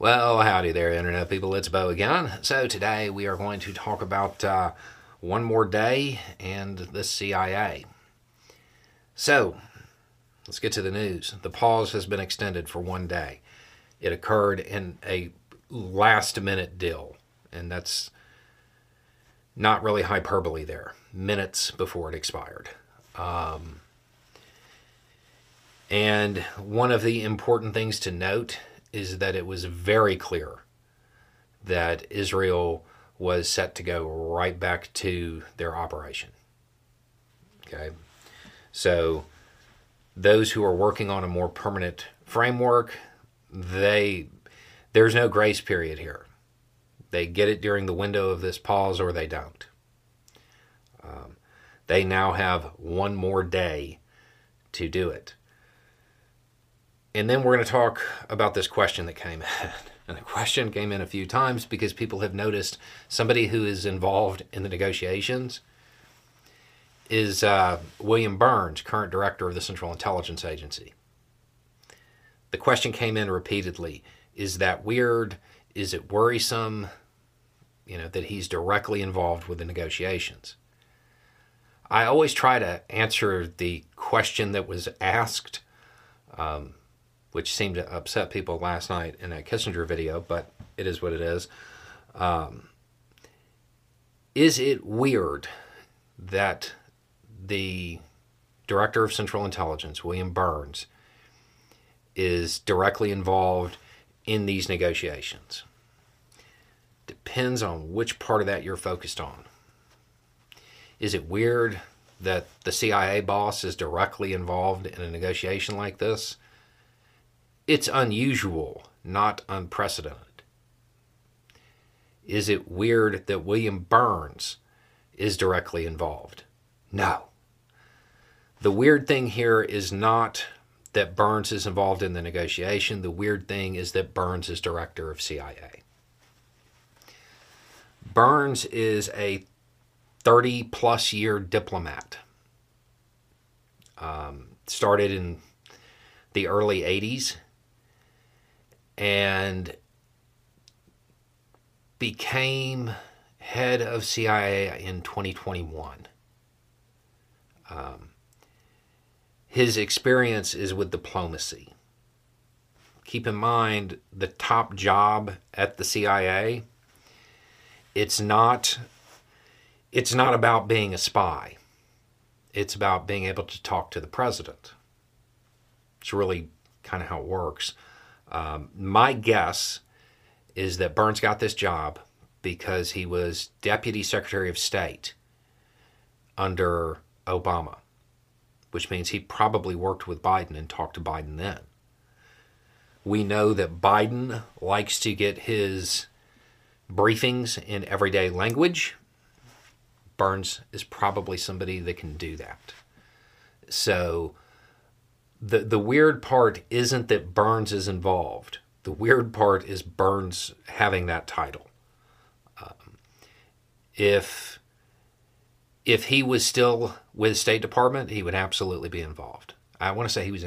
Well, howdy there, Internet people. It's Beau again. So, today we are going to talk about uh, one more day and the CIA. So, let's get to the news. The pause has been extended for one day. It occurred in a last minute deal, and that's not really hyperbole there, minutes before it expired. Um, and one of the important things to note is that it was very clear that Israel was set to go right back to their operation. Okay. So those who are working on a more permanent framework, they there's no grace period here. They get it during the window of this pause or they don't. Um, they now have one more day to do it. And then we're going to talk about this question that came in. And the question came in a few times because people have noticed somebody who is involved in the negotiations is uh, William Burns, current director of the Central Intelligence Agency. The question came in repeatedly Is that weird? Is it worrisome? You know, that he's directly involved with the negotiations. I always try to answer the question that was asked. Um, which seemed to upset people last night in that Kissinger video, but it is what it is. Um, is it weird that the director of Central Intelligence, William Burns, is directly involved in these negotiations? Depends on which part of that you're focused on. Is it weird that the CIA boss is directly involved in a negotiation like this? It's unusual, not unprecedented. Is it weird that William Burns is directly involved? No. The weird thing here is not that Burns is involved in the negotiation. The weird thing is that Burns is director of CIA. Burns is a 30 plus year diplomat. Um, started in the early 80s and became head of CIA in 2021. Um, his experience is with diplomacy. Keep in mind the top job at the CIA. It's not. It's not about being a spy. It's about being able to talk to the president. It's really kind of how it works. Um, my guess is that Burns got this job because he was Deputy Secretary of State under Obama, which means he probably worked with Biden and talked to Biden then. We know that Biden likes to get his briefings in everyday language. Burns is probably somebody that can do that. So, the the weird part isn't that Burns is involved. The weird part is Burns having that title. Um, if if he was still with State Department, he would absolutely be involved. I want to say he was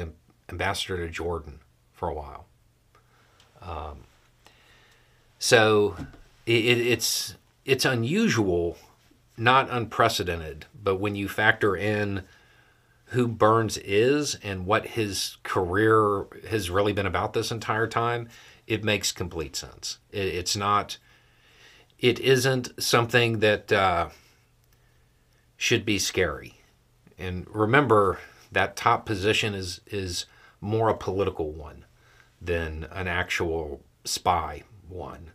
ambassador to Jordan for a while. Um, so it, it's it's unusual, not unprecedented, but when you factor in who Burns is and what his career has really been about this entire time, it makes complete sense. It, it's not, it isn't something that uh, should be scary. And remember, that top position is is more a political one than an actual spy one.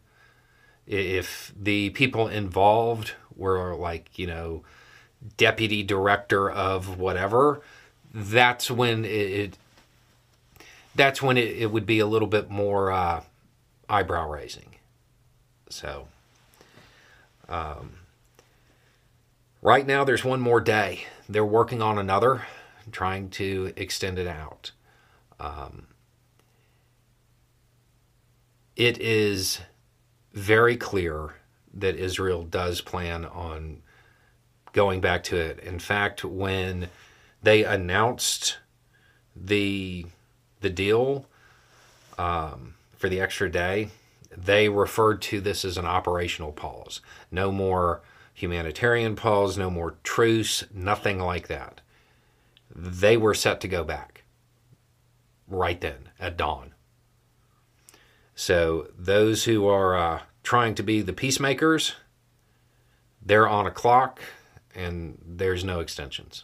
If the people involved were like, you know, deputy director of whatever, that's when it, it that's when it, it, would be a little bit more uh, eyebrow raising. So, um, right now there's one more day. They're working on another, trying to extend it out. Um, it is very clear that Israel does plan on going back to it. In fact, when they announced the the deal um, for the extra day, they referred to this as an operational pause. No more humanitarian pause, no more truce, nothing like that. They were set to go back right then at dawn. So those who are uh, trying to be the peacemakers, they're on a clock and there's no extensions.